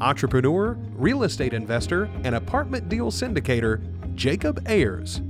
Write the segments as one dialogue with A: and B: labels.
A: entrepreneur, real estate investor, and apartment deal syndicator, Jacob Ayers.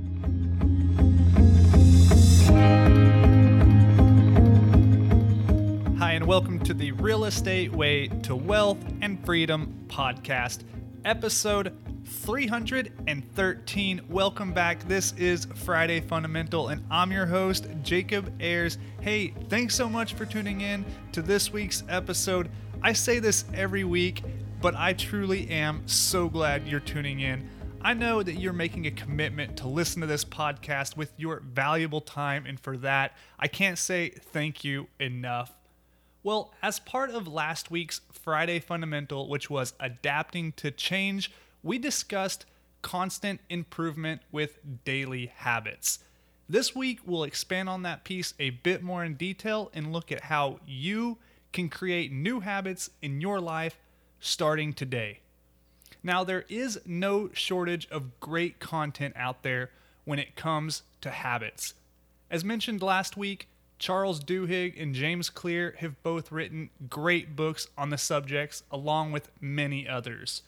B: Hi, and welcome to the Real Estate Way to Wealth and Freedom podcast, episode 313. Welcome back. This is Friday Fundamental, and I'm your host, Jacob Ayers. Hey, thanks so much for tuning in to this week's episode. I say this every week, but I truly am so glad you're tuning in. I know that you're making a commitment to listen to this podcast with your valuable time, and for that, I can't say thank you enough. Well, as part of last week's Friday Fundamental, which was adapting to change, we discussed constant improvement with daily habits. This week, we'll expand on that piece a bit more in detail and look at how you can create new habits in your life starting today. Now, there is no shortage of great content out there when it comes to habits. As mentioned last week, Charles Duhigg and James Clear have both written great books on the subjects, along with many others.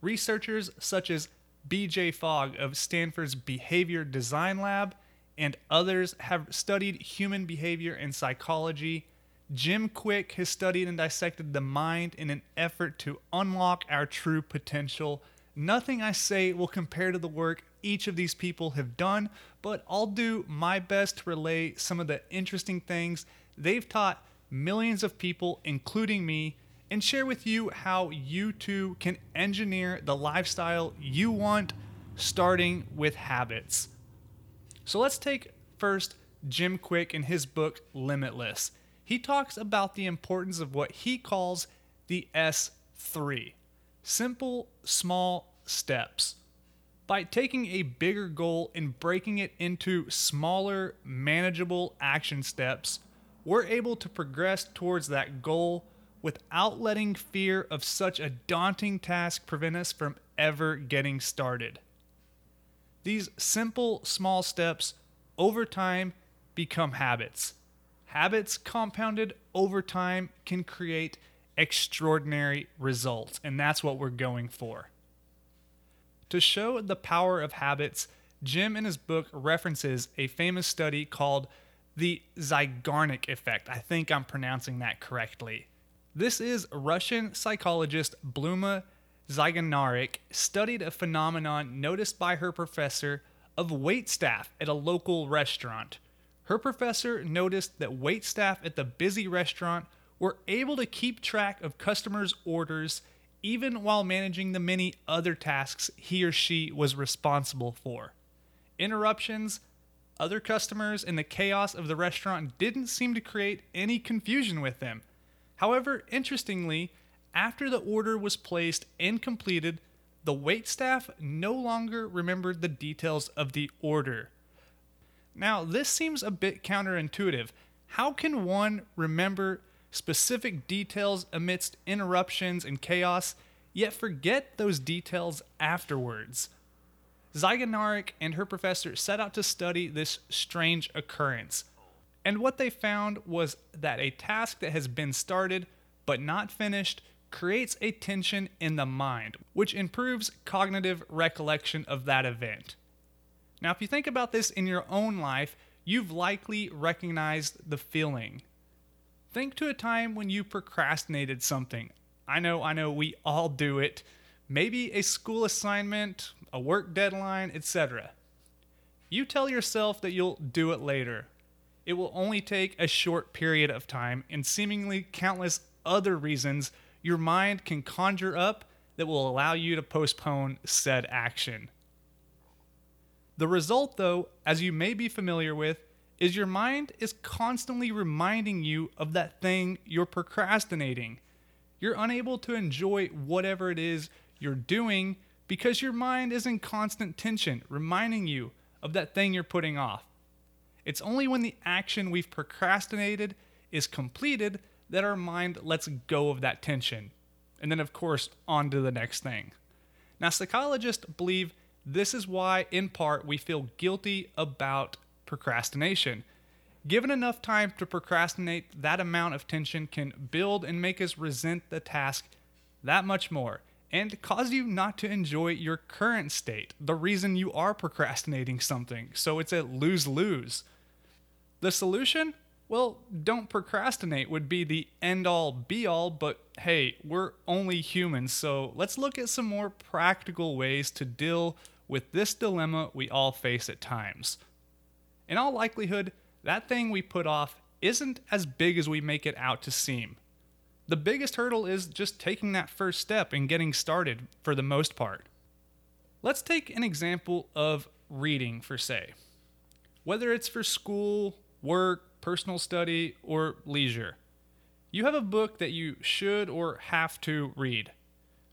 B: Researchers such as BJ Fogg of Stanford's Behavior Design Lab and others have studied human behavior and psychology. Jim Kwik has studied and dissected the mind in an effort to unlock our true potential. Nothing I say will compare to the work each of these people have done, but I'll do my best to relay some of the interesting things they've taught millions of people, including me, and share with you how you too can engineer the lifestyle you want, starting with habits. So let's take first Jim Kwik and his book Limitless. He talks about the importance of what he calls the S3 simple, small steps. By taking a bigger goal and breaking it into smaller, manageable action steps, we're able to progress towards that goal without letting fear of such a daunting task prevent us from ever getting started. These simple, small steps over time become habits. Habits compounded over time can create extraordinary results, and that's what we're going for. To show the power of habits, Jim in his book references a famous study called the Zeigarnik effect. I think I'm pronouncing that correctly. This is Russian psychologist Bluma Zeigarnik studied a phenomenon noticed by her professor of wait staff at a local restaurant. Her professor noticed that wait staff at the busy restaurant were able to keep track of customers' orders even while managing the many other tasks he or she was responsible for. Interruptions, other customers, and the chaos of the restaurant didn't seem to create any confusion with them. However, interestingly, after the order was placed and completed, the wait staff no longer remembered the details of the order. Now, this seems a bit counterintuitive. How can one remember specific details amidst interruptions and chaos, yet forget those details afterwards? Zeigarnik and her professor set out to study this strange occurrence. And what they found was that a task that has been started but not finished creates a tension in the mind, which improves cognitive recollection of that event. Now, if you think about this in your own life, you've likely recognized the feeling. Think to a time when you procrastinated something. I know, I know, we all do it. Maybe a school assignment, a work deadline, etc. You tell yourself that you'll do it later. It will only take a short period of time, and seemingly countless other reasons your mind can conjure up that will allow you to postpone said action. The result, though, as you may be familiar with, is your mind is constantly reminding you of that thing you're procrastinating. You're unable to enjoy whatever it is you're doing because your mind is in constant tension, reminding you of that thing you're putting off. It's only when the action we've procrastinated is completed that our mind lets go of that tension. And then, of course, on to the next thing. Now, psychologists believe this is why, in part, we feel guilty about procrastination. Given enough time to procrastinate, that amount of tension can build and make us resent the task that much more and cause you not to enjoy your current state, the reason you are procrastinating something. So it's a lose lose. The solution? Well, don't procrastinate would be the end all be all, but hey, we're only humans, so let's look at some more practical ways to deal with this dilemma we all face at times. In all likelihood, that thing we put off isn't as big as we make it out to seem. The biggest hurdle is just taking that first step and getting started for the most part. Let's take an example of reading, for say. Whether it's for school, work, personal study, or leisure, you have a book that you should or have to read.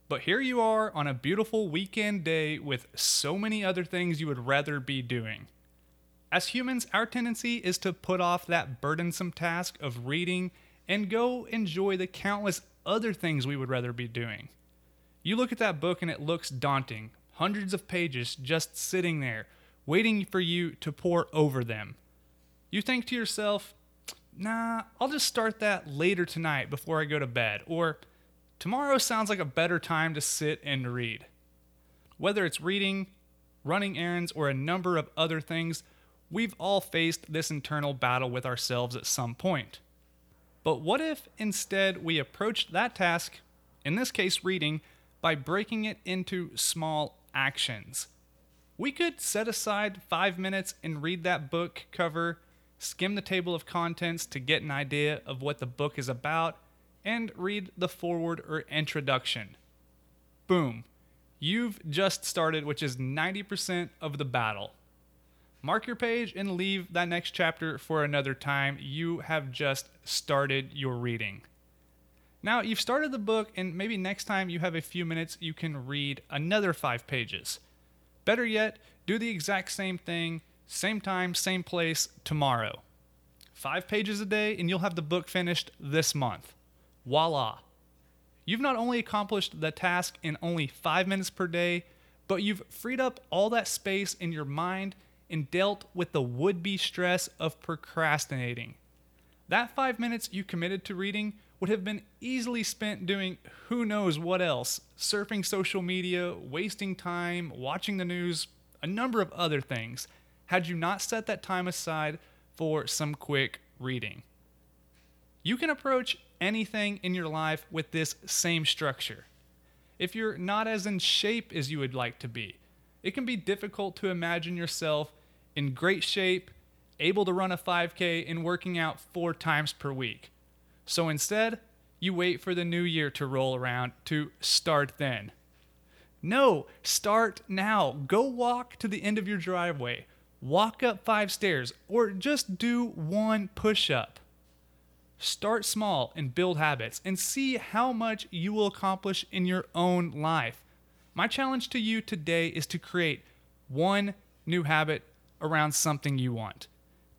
B: But here you are on a beautiful weekend day with so many other things you would rather be doing. As humans, our tendency is to put off that burdensome task of reading and go enjoy the countless other things we would rather be doing. You look at that book and it looks daunting hundreds of pages just sitting there, waiting for you to pour over them. You think to yourself, nah, I'll just start that later tonight before I go to bed, or tomorrow sounds like a better time to sit and read. Whether it's reading, running errands, or a number of other things, We've all faced this internal battle with ourselves at some point. But what if instead we approached that task, in this case reading, by breaking it into small actions? We could set aside five minutes and read that book cover, skim the table of contents to get an idea of what the book is about, and read the foreword or introduction. Boom. You've just started, which is 90% of the battle mark your page and leave that next chapter for another time. You have just started your reading. Now, you've started the book, and maybe next time you have a few minutes, you can read another five pages. Better yet, do the exact same thing, same time, same place, tomorrow. Five pages a day, and you'll have the book finished this month. Voila. You've not only accomplished the task in only five minutes per day, but you've freed up all that space in your mind and dealt with the would be stress of procrastinating. That five minutes you committed to reading would have been easily spent doing who knows what else surfing social media, wasting time, watching the news, a number of other things had you not set that time aside for some quick reading. You can approach anything in your life with this same structure. If you're not as in shape as you would like to be, it can be difficult to imagine yourself in great shape, able to run a 5K, and working out four times per week. So instead, you wait for the new year to roll around to start then. No, start now. Go walk to the end of your driveway, walk up five stairs, or just do one push up. Start small and build habits and see how much you will accomplish in your own life. My challenge to you today is to create one new habit around something you want.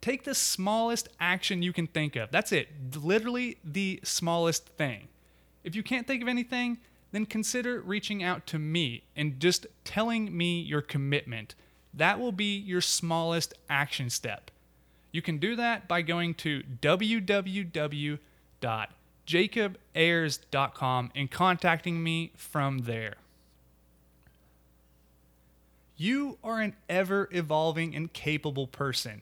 B: Take the smallest action you can think of. That's it, literally the smallest thing. If you can't think of anything, then consider reaching out to me and just telling me your commitment. That will be your smallest action step. You can do that by going to www.jacobayers.com and contacting me from there. You are an ever evolving and capable person.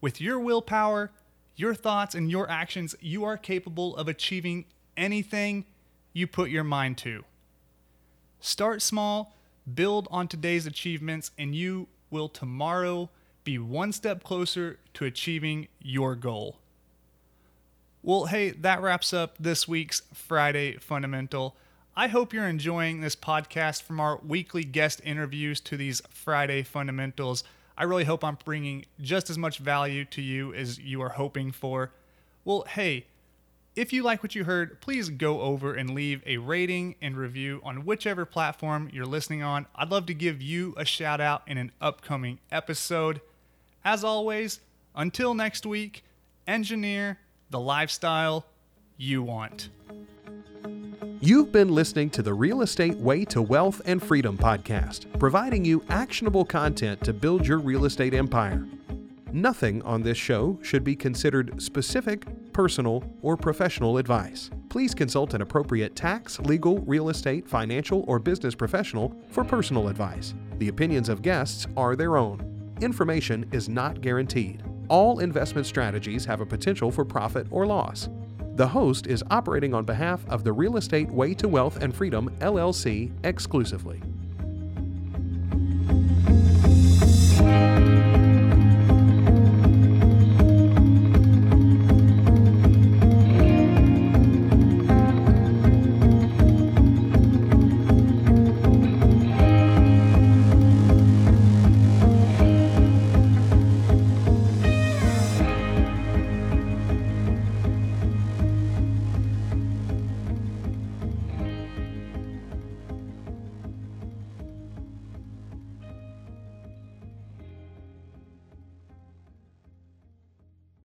B: With your willpower, your thoughts, and your actions, you are capable of achieving anything you put your mind to. Start small, build on today's achievements, and you will tomorrow be one step closer to achieving your goal. Well, hey, that wraps up this week's Friday Fundamental. I hope you're enjoying this podcast from our weekly guest interviews to these Friday fundamentals. I really hope I'm bringing just as much value to you as you are hoping for. Well, hey, If you like what you heard, please go over and leave a rating and review on whichever platform you're listening on. I'd love to give you a shout out in an upcoming episode. As always, until next week, engineer the lifestyle you want.
A: You've been listening to the Real Estate Way to Wealth and Freedom podcast, providing you actionable content to build your real estate empire. Nothing on this show should be considered specific, personal, or professional advice. Please consult an appropriate tax, legal, real estate, financial, or business professional for personal advice. The opinions of guests are their own. Information is not guaranteed. All investment strategies have a potential for profit or loss. The host is operating on behalf of the Real Estate Way to Wealth and Freedom LLC exclusively.